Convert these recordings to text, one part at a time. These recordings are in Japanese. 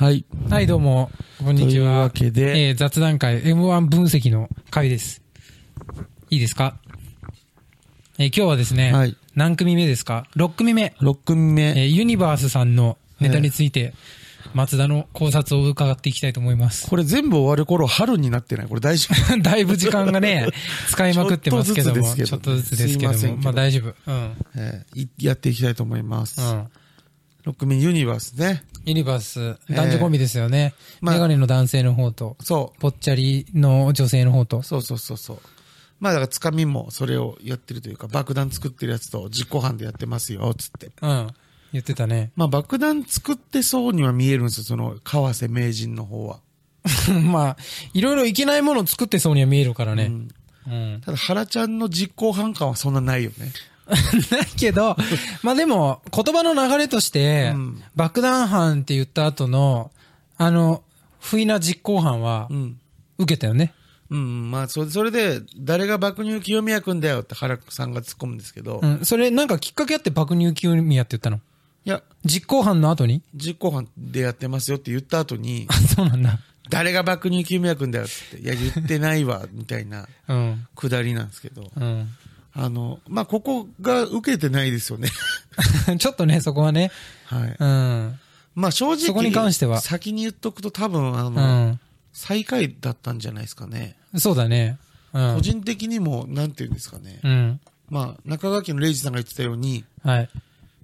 はい。はい、どうも、こんにちというは。わけでえー雑談会 M1 分析の回です。いいですか？えー今日はですね、はい何組目ですか ?6 組目。6組目。えーユニバースさんのネタについて、松田の考察を伺っていきたいと思います。これ全部終わる頃春になってない？これ大丈夫？だいぶ時間がね、使いまくってますけども、ちちょっとずずつですけども、ままあ大丈夫。うん。えーいやっていきたいと思います。うん。6組目ユニバースね。ユニバース、男女コンビですよね。まあメガネの男性の方と、そぽっちゃりの女性の方とう。。そうそうそうそう。まあだからつかみもそれをやってるというか、爆弾作ってるやつと実行犯でやってますよ、つって。うん。言ってたね。まあ爆弾作ってそうには見えるんですよ、その川瀬名人の方は。まあ、いろいろいけないものを作ってそうには見えるからね。うんうん。ただ原ちゃんの実行犯感はそんなないよね。ないけど、まあでも、言葉の流れとして、うん爆弾犯って言った後の、あの、不意な実行犯はう、ん。受けたよね。うん、まあ、それそれで、誰が爆乳清宮くんだよって原さんが突っ込むんですけど、いうん。それ、なんかきっかけあって爆乳清宮って言ったの？や、実行犯の後に？実行犯でやってますよって言った後にあ、そうなんだ。誰が爆乳清宮くんだよって、いや、言ってないわ、みたいなうん。くだりなんですけど、うん。あの、まあ、ここが受けてないですよね。ちょっとね、そこはね。はい。うん。まあ、正直、そこに関しては先に言っとくと多分、あうの、ん。最下位だったんじゃないですかね。そうだね。うん。個人的にも、なんていうんですかね。うん。まあ、中垣のレイジさんが言ってたように、はい。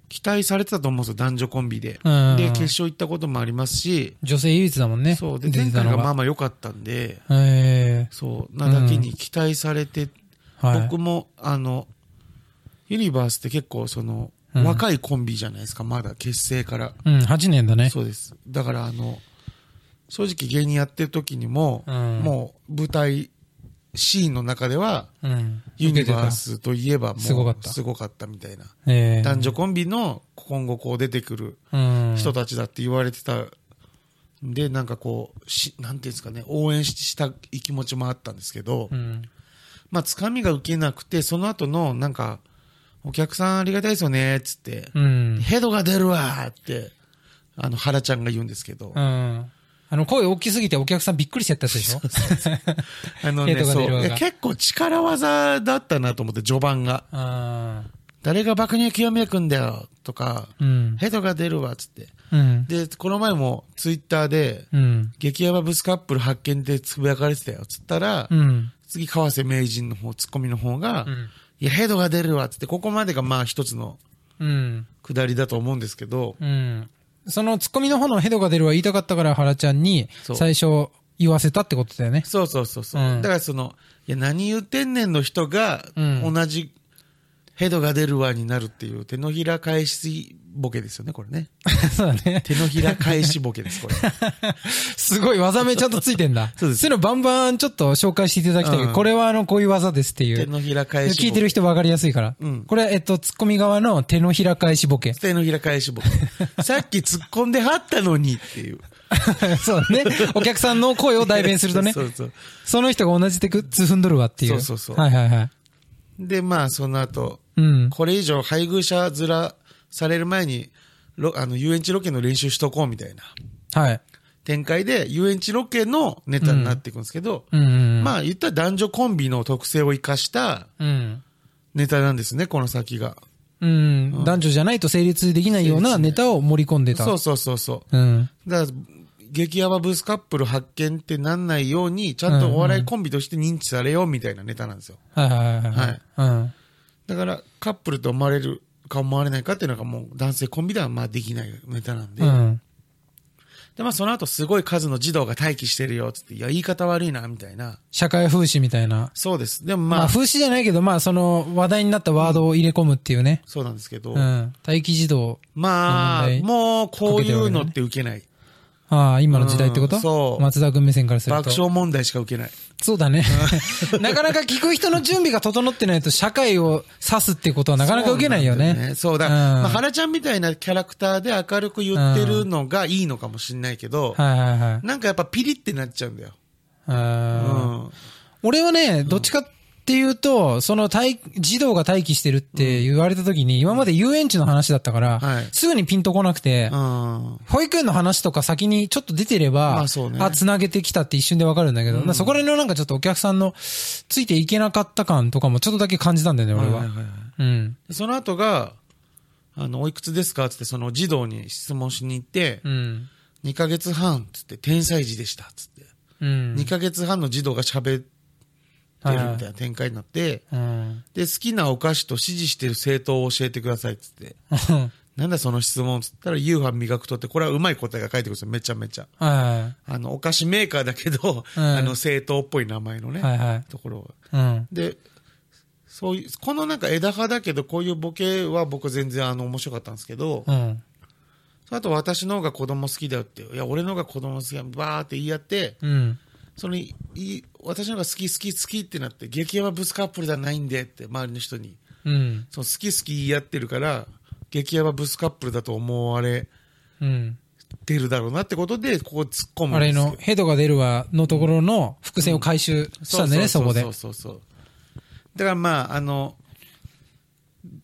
期待されてたと思うんですよ、男女コンビで。うんで、決勝行ったこともありますし、女性唯一だもんね。そう。で、出前回がまあ。まあ良かったんで、えそう。なだけに期待されて、えはい。僕も、あの、ユニバースって結構その、うん若いコンビじゃないですか、まだ結成から。うん、8年だね。そうです。だからあの、正直芸人やってる時にも、うんもう舞台シーンの中では、うん。ユニバー受スといえばもう、すごかったすごかったみたいな。ええ男女コンビの今後こう出てくるうん。人たちだって言われてたんで、なんかこう、し、なんていうんですかね、応援ししたい気持ちもあったんですけど、うん。まあ、つかみが受けなくて、その後の、なんか、お客さんありがたいですよね、つって、うん。ヘドが出るわーって、あの、原ちゃんが言うんですけど、うん。あの、声大きすぎてお客さんびっくりしちゃったでしょ？あのね、そう結構力技だったなと思って、序盤が。あ誰が爆乳清宮くんだよ、とか、ーうん。ヘドが出るわ、つって。うん。で、この前もツイッターで、うん。激ヤバブスカップル発見でつぶやかれてたよ、つったら、うん。次、川瀬名人の方、ツッコミの方が、うん。いや、ヘドが出るわ、つって、ここまでがまあ一つのうん。下りだと思うんですけど、うん。そのツッコミの方のヘドが出るは言いたかったから原ちゃんに最初言わせたってことだよね。そうそうそうそう、うんだからその、いや、何言ってんねんの人が、うん同じ、ヘドが出るわになるっていう手のひら返しボケですよね、これね。そうだね。手のひら返しボケです、これ。すごい技名ちゃんとついてんだ。そうですいうのバンバンちょっと紹介していただきたいけど、うんこれはあの、こういう技ですっていう。手のひら返し。聞いてる人分かりやすいから。うんこれは、えっと、ツッコミ側の手のひら返しボケ。手のひら返しボケ。さっき突っ込んではったのにっていう。そうだね。お客さんの声を代弁するとね。そうそう。その人が同じ手靴踏んどるわっていう。そうそうそうはいはいはい。で、まあ、その後、うん。これ以上配偶者面される前に、ろあの、遊園地ロケの練習しとこうみたいなはい。展開で、遊園地ロケのネタになっていくんですけど。まあ、言ったら男女コンビの特性を生かしたうん。ネタなんですね、この先が。うん。男女じゃないと成立できないようなネタを盛り込んでた。そうそうそうそう。うん。だから、激ヤバブースカップル発見ってなんないように、ちゃんとお笑いコンビとして認知されようみたいなネタなんですよ。はいはいはい。はい。うん。だから、カップルと思われるか思われないかっていうのがもう男性コンビではまあできないネタなんで。うん。で、まあその後すごい数の児童が待機してるよ、つって、いや、言い方悪いな、みたいな。社会風刺みたいな。そうです。でもまあ、まあ、風刺じゃないけど、まあ、その話題になったワードを入れ込むっていうね。そうなんですけど、うん。待機児童。まあもうこういうのって受けない。ああ、今の時代ってこと？うんそう松田君目線からすると。爆笑問題しか受けない。そうだね。なかなか聞く人の準備が整ってないと社会を指すってことはなかなか受けないよね。そうだ、うんまあ、原ちゃんみたいなキャラクターで明るく言ってるのがいいのかもしれないけど、はいはいはい。なんかやっぱピリってなっちゃうんだよ。うん。俺はね、どっちかっっていうと、その待児童が待機してるって言われた時に、今まで遊園地の話だったから、はいすぐにピンとこなくて、うん。保育園の話とか先にちょっと出てれば、まあそうねあ、繋げてきたって一瞬でわかるんだけど、まあそこら辺のなんかちょっとお客さんのついていけなかった感とかもちょっとだけ感じたんだよね、俺は。はいはいはいうん。でその後が、あの、おいくつですかつって、その児童に質問しに行って、うん。2ヶ月半、つって、天才児でした、つって。うん。2ヶ月半の児童が喋ってるみたいな展開になって、うん。で、好きなお菓子と指示してる政党を教えてください、つって。なんだその質問つったら、夕飯磨くとって、これはうまい答えが書いてくるんですよ、めちゃめちゃ。はあの、お菓子メーカーだけど、うんあの、政党っぽい名前のい。ね、はいはい。ところうん。で、そういう、このなんか枝葉だけど、こういうボケは僕全然あの面白かったんですけど、うん。あと私の方が子供好きだよって、いや、俺の方が子供好きだよ、バーって言い合って、うん。そのいい、私の方が好き好き好きってなって、激ヤバブスカップルじゃないんでって、周りの人に。うん。その好き好き言い合ってるから、激ヤバブスカップルだと思われうん。てるだろうなってことで、ここ突っ込むあれんですよの、ヘドが出るわのところの伏線を回収したんだよね、そこで。そうそうそう。だからまあ、あの、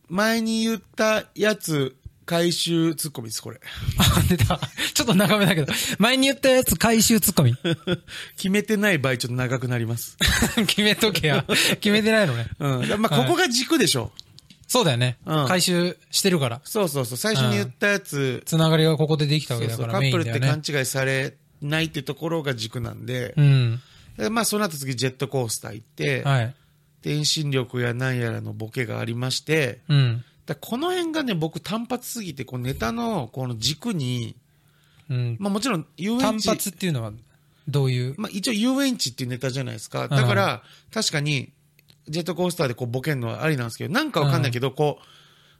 前に言ったやつ、回収ツッコミです、これ。あ、出た。ちょっと長めだけど。前に言ったやつ回収ツッコミ。決めてない場合ちょっと長くなります。決めとけや。決めてないのね。うん。まあ、はいここが軸でしょ。そうだよね。うん回収してるから。そうそうそう。最初に言ったやつ、つながりがここでできたわけだから、そうそうカップル。って勘違いされないってところが軸なんで、うん。でまあ、その後次ジェットコースター行って、はい。遠心力やなんやらのボケがありまして、うん。だこの辺がね、僕単発すぎて、こうネタのこの軸に、うん。まあもちろん遊園地。単発っていうのは、どういう？まあ一応遊園地っていうネタじゃないですか。だから、確かに、ジェットコースターでこうボケるのはありなんですけど、なんかわかんないけど、こう、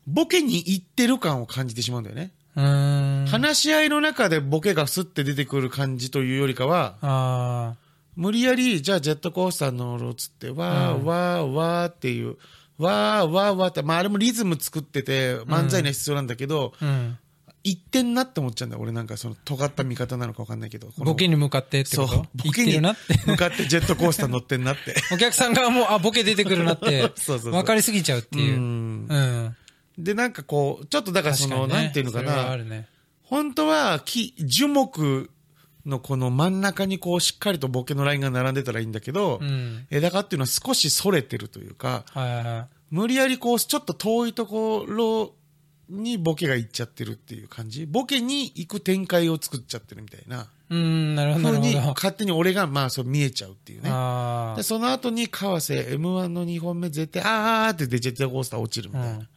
ボケに行ってる感を感じてしまうんだよね。話し合いの中でボケがスッて出てくる感じというよりかは、あ無理やり、じゃあジェットコースター乗ろうっつって、わー、うんわー、わーっていう、わー、わー、わーって、まああれもリズム作ってて、漫才には必要なんだけど、あ。うん。言ってんなって思っちゃうんだよ。俺なんかその尖った見方なのかわかんないけど。ボケに向かってってそうこと？言ってボケにるなって。向かってジェットコースター乗ってんなって。お客さんがもう、あ、ボケ出てくるなって そうそうそう、分かりすぎちゃうっていうう。んうん。で、なんかこう、ちょっとだからその、ねなんていうのかな、るね。本当は木、樹木のこの真ん中にこう、しっかりとボケのラインが並んでたらいいんだけど、うん。枝葉っていうのは少し逸れてるというか、はいはいはい。無理やりこう、ちょっと遠いところにボケが行っちゃってるっていう感じ？ボケに行く展開を作っちゃってるみたいな。うん、なるほど、に。勝手に俺がまあそう見えちゃうっていうね。あで、その後に川瀬 M1 の2本目絶対、あーってでジェットコースター落ちるみあ。たいな。うん。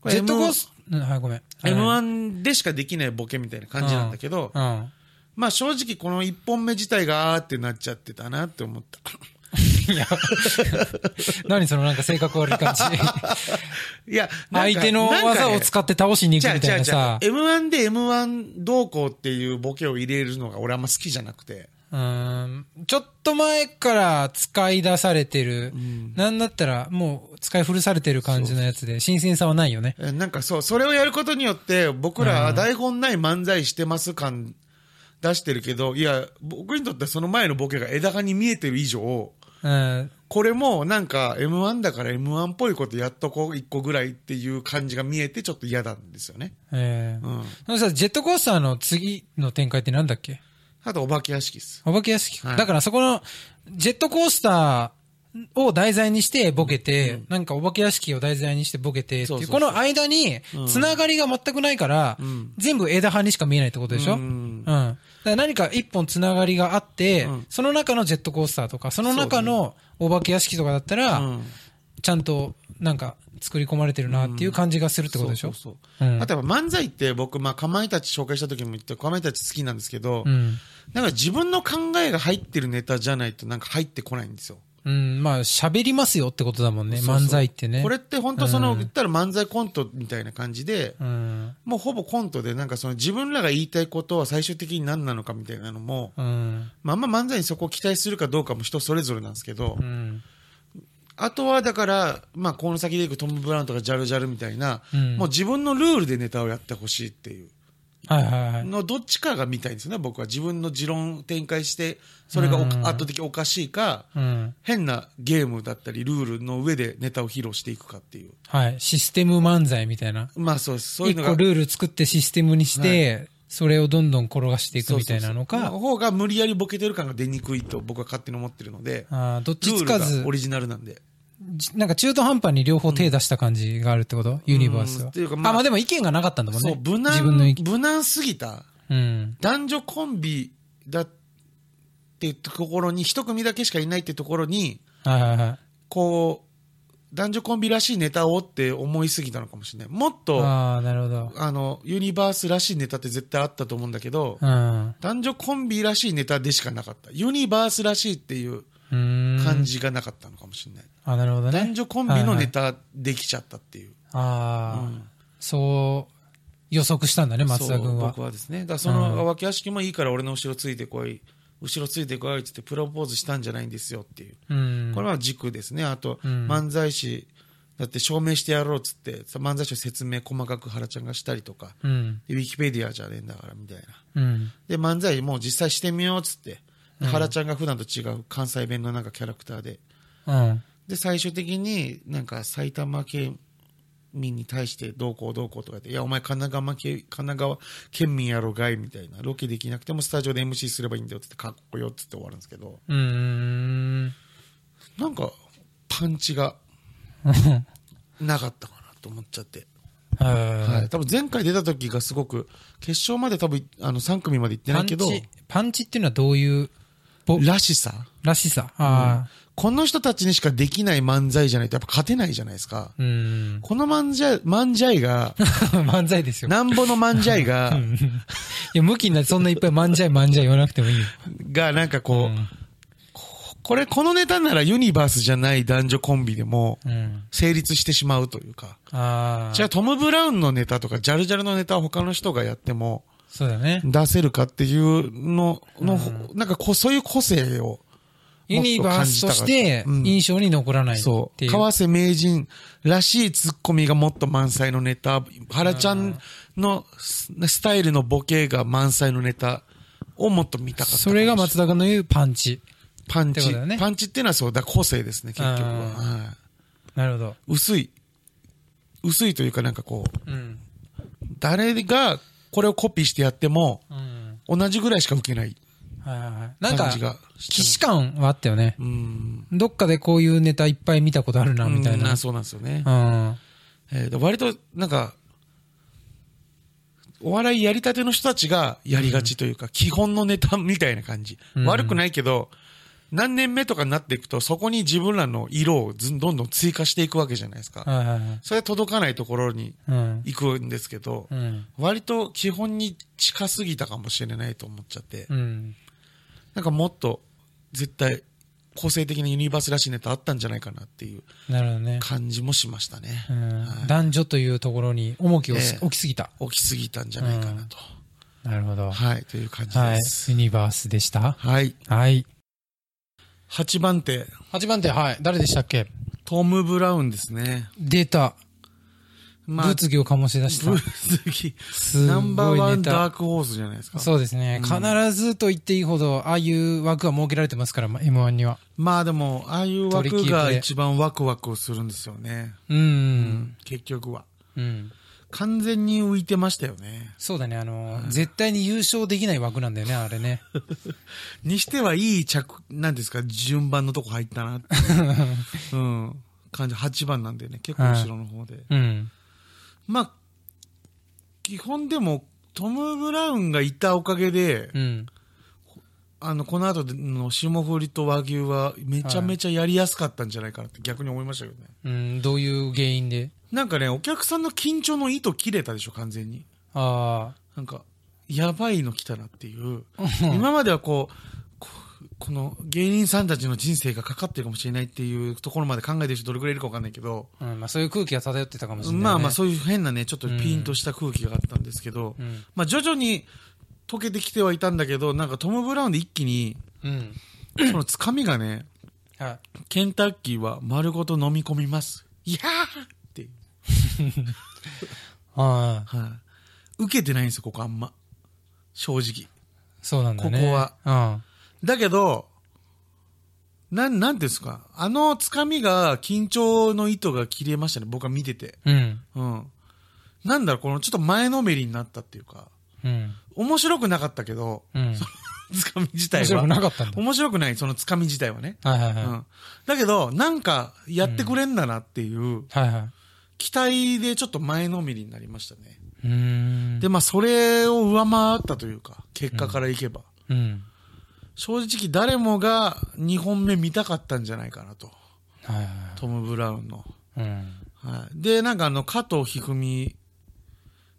これジェットコー M1 ス、うんはい、ごめん。M1 でしかできないボケみたいな感じなんだけど、うん。まあ正直この1本目自体があーってなっちゃってたなって思った。いや、何そのなんか性格悪い感じ。いや、相手の技を使って倒しに行くみたいなさ。M1 で M1 同行っていうボケを入れるのが俺あんま好きじゃなくて。うーんちょっと前から使い出されてる、なんだったらもう使い古されてる感じのやつで、新鮮さはないよね。えなんかそう、それをやることによって、僕ら台本ない漫才してます感出してるけど、いや、僕にとってはその前のボケが枝葉に見えてる以上、うん。これもなんか M1 だから M1 っぽいことやっとこう一個ぐらいっていう感じが見えてちょっと嫌なんですよね。ええ。うん。さ、ジェットコースターの次の展開ってなんだっけ？あとお化け屋敷です。お化け屋敷か、はい。だからそこの、ジェットコースターを題材にしてボケて、なんかお化け屋敷を題材にしてボケてっていう、この間に、つながりが全くないから、ん。全部枝葉にしか見えないってことでしょ、ううん何か一本つながりがあって、うんその中のジェットコースターとか、その中のお化け屋敷とかだったら、うん。ちゃんとなんか作り込まれてるなっていう感じがするってことでしょ、そうそうそううんあとやっぱ漫才って僕、まあ、かまいたち紹介した時も言って、かまいたち好きなんですけど、うん。なんか自分の考えが入ってるネタじゃないとなんか入ってこないんですよ。うん、まあ喋りますよってことだもんね、そうそう漫才ってね。これって本当その、うん言ったら漫才コントみたいな感じで、うん。もうほぼコントでなんかその自分らが言いたいことは最終的に何なのかみたいなのも、うん。まあ、あんま漫才にそこを期待するかどうかも人それぞれなんですけど、うん。あとはだから、まあ、この先でいくトム・ブラウンとかジャルジャルみたいな、うんもう自分のルールでネタをやってほしいっていう。のどっちかが見たいんですよね、僕は。自分の持論展開して、それが圧倒的おかしいか、うん。変なゲームだったり、ルールの上でネタを披露していくかっていう。はい。システム漫才みたいな。まあそうです。そういうのが。ルール作ってシステムにして、それをどんどん転がしていくみたいなのそうそうかそう、方が無理やりボケてる感が出にくいと僕は勝手に思ってるので、あーどっちつかずがオ、リジナルなんで。じなんか中途半端に両方手出した感じがあるってこと、ユニバースは。っていうかまああ、まあでも意見がなかったんだもんね。そう、無自分の意難、見。無難すぎた。うん。男女コンビだっていうところに、一組だけしかいないってところに、はいはいはい。こう、男女コンビらしいネタをって思いすぎたのかもしれない。もっと、あああ、なるほど。の、ユニバースらしいネタって絶対あったと思うんだけど、うん。男女コンビらしいネタでしかなかった。ユニバースらしいっていう。感じがなかったのかもしれない。あ、なるほどね。男女コンビのネタできちゃったっていう。ああ、うんそう予測したんだね、松田君そうは。僕はですね。だからその脇屋敷もいいから俺の後ろついてこい。後ろついてこいって言ってプロポーズしたんじゃないんですよっていう。うん。これは軸ですね。あと、うん漫才師、だって証明してやろうっつって、さ漫才師の説明細かく原ちゃんがしたりとか、うん。でウィキペディアじゃねえんだからみたいな。うん。で、漫才もう実際してみようっつって、で原ちゃんが普段と違う関西弁のなんかキャラクターで、うん。で、最終的になんか埼玉県民に対してどうこうどうこうとか言って、いや、お前神奈川県、神奈川県民やろがいみたいな、ロケできなくてもスタジオで MC すればいいんだよってって、かっこよってって終わるんですけど、うーん。なんかパンチが なかったかなと思っちゃって。ははい。多分前回出た時がすごく、決勝まで多分、あの、3組まで行ってないけど、パンチ、パンチっていうのはどういう、ぼらしさらしさ。あこの人たちにしかできない漫才じゃないとやっぱ勝てないじゃないですか。この漫才、漫才が、漫才ですよ。なんぼの漫才が、いや、向きになってそんないっぱい漫才漫才言わなくてもいいよ。が、なんかこう、うんこれ、このネタならユニバースじゃない男女コンビでもうん。成立してしまうというか。ああ。じゃあトム・ブラウンのネタとかジャルジャルのネタを他の人がやってもそうだね。出せるかっていうのの、なんかこうそういう個性を。ユニバースとしてうん印象に残らないう。そう。川瀬名人らしいツッコミがもっと満載のネタ、原ちゃんのススタイルのボケが満載のネタをもっと見たかったかそれが松田君の言うパンチ。パンチ、ねパンチっていうのはそうだ、個性ですね、結局は。あはいなるほど。薄い。薄いというかなんかこう、うん。誰がこれをコピーしてやっても、うん。同じぐらいしか受けないはいはいはい。なんか既視感はあったよね。う。うん。どっかでこういうネタいっぱい見たことあるな、みたいな。うんそうなんですよね。うん。えーで割と、なんか、お笑いやりたての人たちがやりがちというか、基本のネタみたいな感じ。うん悪くないけど、何年目とかになっていくと、そこに自分らの色をずんどんどん追加していくわけじゃないですか。はいはいはい。それは届かないところにうん。行くんですけど、うん。割と基本に近すぎたかもしれないと思っちゃって、うん。なんかもっと絶対個性的なユニバースらしいネタあったんじゃないかなっていう。感じもしましたね。うんはい男女というところに重きをしええ置きすぎた。起きすぎたんじゃないかなと。なるほど。はい、という感じはいで。す。ユニバースでした。はい。はい。8番手、8番手、はい。誰でしたっけ？トム・ブラウンですね。出た。ま物議を醸し出した。物議。すナンバーワンダークホースじゃないですか。そうですね。必ずと言っていいほど、ああいう枠が設けられてますから、ま M1 には。まあでも、ああいう枠が一番ワクワクするんですよね。うん。うん。結局は。うん。完全に浮いてましたよね。そうだね、あの、絶対に優勝できない枠なんだよね、あれね。にしてはいい着、なんですか、順番のとこ入ったなって。うん。感じ、8番なんでね、結構後ろの方で。うん。まあ、基本でも、トム・ブラウンがいたおかげで、うん。あの、この後の霜降りと和牛はめちゃめちゃやりやすかったんじゃないかなって逆に思いましたけどね。うん、どういう原因で？なんかね、お客さんの緊張の糸切れたでしょ、完全に。あなんか、やばいの来たなっていう。あ。今まではこう、ここの芸人さんたちの人生がかかってるかもしれないっていうところまで考えてる人どれくらいいるかわかんないけど、うん、まあそういう空気が漂ってたかもしれない、ね。まあまあそういう変なね、ちょっとピンとした空気があったんですけど、うん。まあ徐々に溶けてきてはいたんだけど、なんかトム・ブラウンで一気に、うん。そのつかみがね、はい。ケンタッキーは丸ごと飲み込みます。いやーって いう。あはい。受けてないんですよ、ここあんま。正直。そうなんだね。ここはは。だけど、なん、なんですか。あのつかみが緊張の糸が切れましたね。僕は見てて。うん。うん。うん。なんだろう、このちょっと前のめりになったっていうか。うん。面白くなかったけど、うん。つかみ自体は。面白くなかったんだ。面白くない、そのつかみ自体はね。はいはいはい。うん。だけど、なんか、やってくれんだなっていう、はいはい。期待でちょっと前のめりになりましたね。うーん。で、まあ、それを上回ったというか、結果からいけば。うん。正直誰もが2本目見たかったんじゃないかなと。はいはい。トム・ブラウンの。うん。はい。で、なんかあの、加藤一二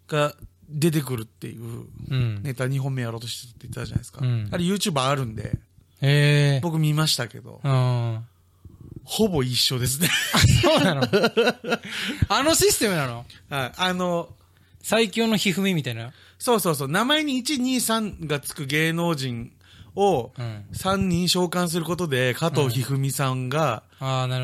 三が出てくるっていううん。ネタ2本目やろうとしてたって言ってたじゃないですか。うんあれ YouTube あるんで、ええ僕見ましたけど、うん。ほぼ一緒ですね。そうなの？あのシステムなの？はい。あの、最強のひふみみたいな？そうそうそう、名前に1、2、3がつく芸能人をうん。3人召喚することで、加藤一二三さんが。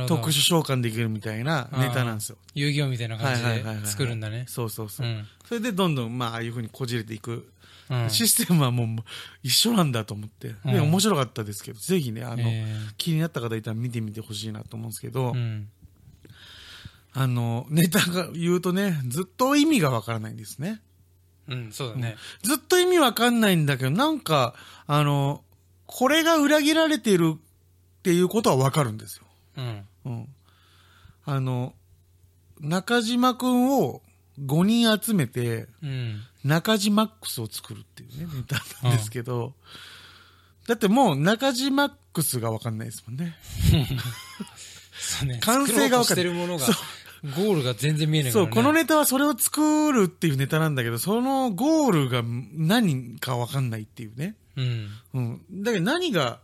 特殊召喚できるみたいなネタなんですよ。遊戯王みたいな感じで作るんだね。そうそうそうう。ん。それでどんどん、まあ、ああいうふうにこじれていく。うん。システムはもう一緒なんだと思って。で、うん面白かったですけど、ぜひね、あの、え気になった方いたら見てみてほしいなと思うんですけど、ーうん。あの、ネタが言うとね、ずっと意味がわからないんですね。うん、そうだね。ずっと意味わかんないんだけど、なんか、あの、これが裏切られてるっていうことはわかるんですよ。うん。うん。あの、中島くんを5人集めて、うん。中島ックスを作るっていうね、ネタなんですけど、だってもう中島ックスがわかんないですもんね。ね。完成が分かる作ろうとしてるものがそう、ゴールが全然見えないかそう。このネタはそれを作るっていうネタなんだけど、そのゴールが何かわかんないっていうね。うん。うん。だけど何が、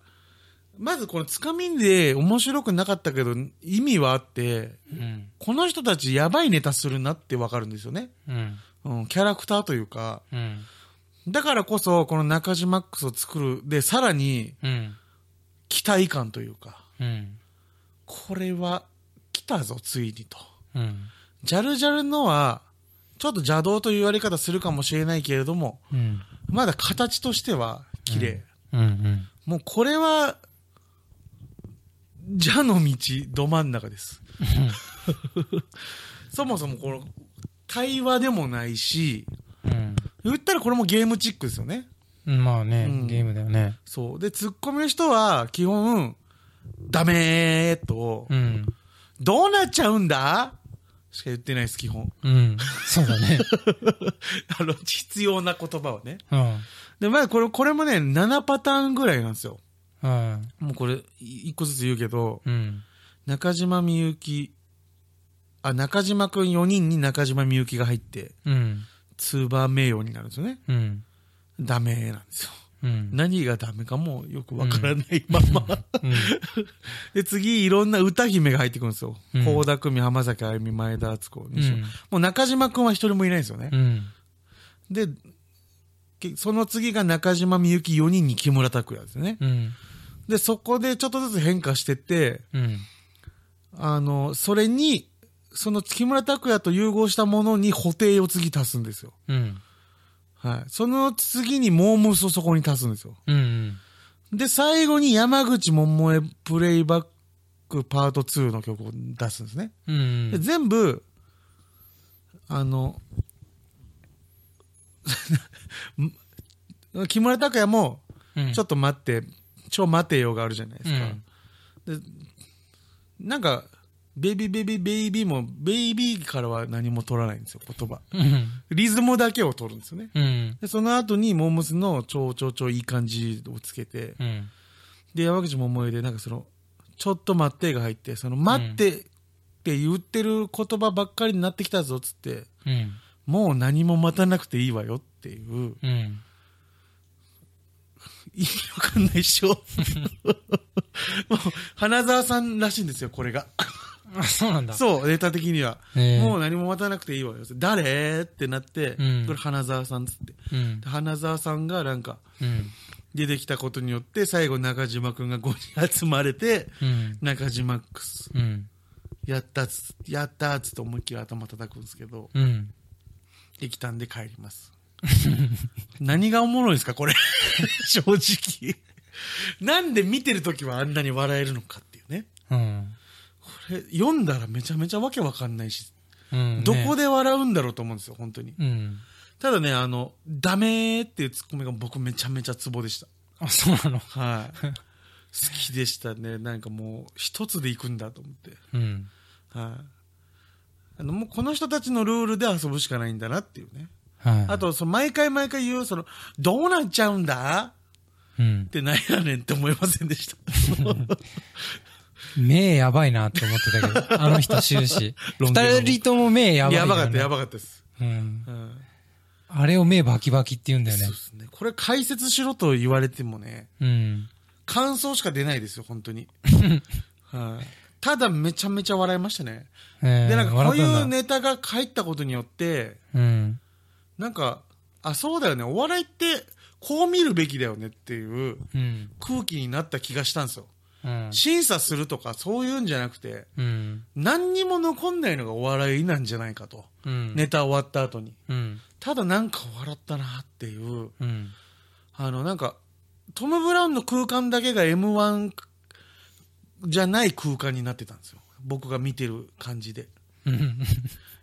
まずこのつかみで面白くなかったけど、意味はあって、うん。この人たちやばいネタするなってわかるんですよね。うん。うん、キャラクターというか。うん。だからこそ、この中島ックスを作る。で、さらに、うん。期待感というか。うん。これは、来たぞ、ついにと。うん。ジャルジャルのは、ちょっと邪道という言われ方するかもしれないけれども、うん。まだ形としては綺麗。うん。うん。もうこれは、蛇の道、ど真ん中です。そもそもこの、会話でもないし、うん。言ったらこれもゲームチックですよね。うん。まあね、うんゲームだよね。そう。で、ツッコミの人は、基本、ダメーと、うん。どうなっちゃうんだ？しか言ってないです、基本。うん。そうだね。あの、必要な言葉はね。うん。で、まあ、これ、これもね、7パターンぐらいなんですよ。うん。もうこれ、い一個ずつ言うけど、うん。中島みゆき、あ、中島くん4人に中島みゆきが入って、うん。ツーバー名誉になるんですよね。うん。ダメなんですよ。うん。何がダメかもよくわからないまま。うん。で、次、いろんな歌姫が入ってくるんですよ。うん倖田來未、浜崎あゆみ、前田敦子、うんもう中島くんは一人もいないんですよねう。ん。で、けその次が中島みゆき4人に木村拓哉ですね。うん。で、そこでちょっとずつ変化してって、うん。あの、それに、その木村拓哉と融合したものに補定を次足すんですよ。うん。はい。その次にモームスをそこに足すんですよ。うん。で、最後に山口百恵プレイバックパート2の曲を出すんですね。うん。で全部、あの、木村拓哉も、うん。ちょっと待って、ちょ待てよがあるじゃないですか。でなんか、ベイビーベイビーベイビーも、ベイビーからは何も取らないんですよ、言葉。うん。リズムだけを取るんですよね。うん。で、その後に、モームスの超超超いい感じをつけて、うん。で、山口百恵で、なんかその、ちょっと待ってが入って、その、待ってって言ってる言葉ばっかりになってきたぞ、つって、うん。もう何も待たなくていいわよっていう、うん。意味わかんないっしょ。もう、花沢さんらしいんですよ、これが。あ、そうなんだ。そう、ネタ的には。もう何も待たなくていいわよ。誰？ってなって、うんこれ花沢さんつって。うんで。花沢さんがなんか、うん。出てきたことによって、最後中島くんが5人集まれて、うん。中島ックス、うん。やったっつ、やったっつって思いっきり頭叩くんですけど、うん。できたんで帰ります。何がおもろいですか、これ？正直。なんで見てるときはあんなに笑えるのかっていうね。うん。これ、読んだらめちゃめちゃわけわかんないし、うん。どこでで笑うんだろうと思うんですよ、本当に。うん。ただね、あの、ダメーっていうツッコミが僕めちゃめちゃツボでした。あ、そうなの？はい。好きでしたね。なんかもう、一つで行くんだと思って。うん。はい。あの、もうこの人たちのルールで遊ぶしかないんだなっていうね。はい。あと、その毎回毎回言う、その、どうなっちゃうんだ？うんっ。てなんやねんって思いませんでした。目やばいなって思ってたけど、あの人終始。二人とも目やばいよね。やばかった、やばかったです。うん。うん。あれを目バキバキって言うんだよねそう。ですね。これ解説しろと言われてもね、うん。感想しか出ないですよ、本当に。はい。ただめちゃめちゃ笑いましたね。えーで、なんかこういうんネタが入ったことによって、うん。なんか、あ、そうだよね、お笑いってこう見るべきだよねっていううん。空気になった気がしたんですよ。うん。審査するとかそういうんじゃなくて、うん。何にも残んないのがお笑いなんじゃないかと。うん。ネタ終わった後に。うん。ただなんか笑ったなっていう、うん。あのなんか、トム・ブラウンの空間だけが M1 じゃない空間になってたんですよ。僕が見てる感じで。うん。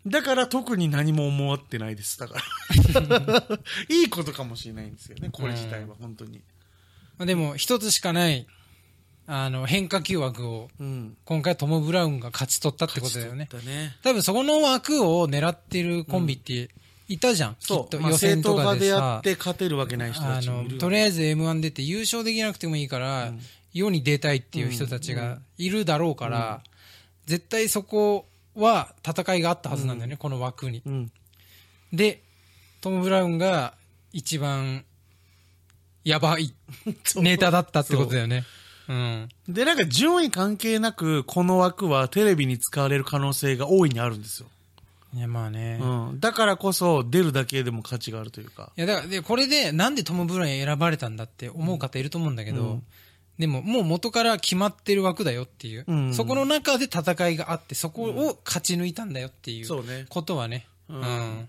だから特に何も思ってないです。だから。いいことかもしれないんですよね、これ自体は、本当に。まあでも、一つしかない、あの、変化球枠を、うん。今回トム・ブラウンが勝ち取ったってことだよね。ね。多分そこの枠を狙ってるコンビっていたじゃん。そう。きっとまあ予選とかでやさっ。て勝てるわけない人たちもいる、とりあえず M1 出て優勝できなくてもいいから、世に出たいっていう人たちがいるだろうから、絶対そこは戦いがあったはずなんだよね、この枠に。うん。で、トム・ブラウンが一番やばい ネタだったってことだよね。うん。で、なんか順位関係なく、この枠はテレビに使われる可能性が大いにあるんですよ。いや、まあね。うん。だからこそ、出るだけでも価値があるというか。いや、だから、で、これで、なんでトム・ブラウン選ばれたんだって思う方いると思うんだけど、うんでも、もう元から決まってる枠だよっていう、うんそこの中で戦いがあって、そこを勝ち抜いたんだよっていう。ことはね、ううんん。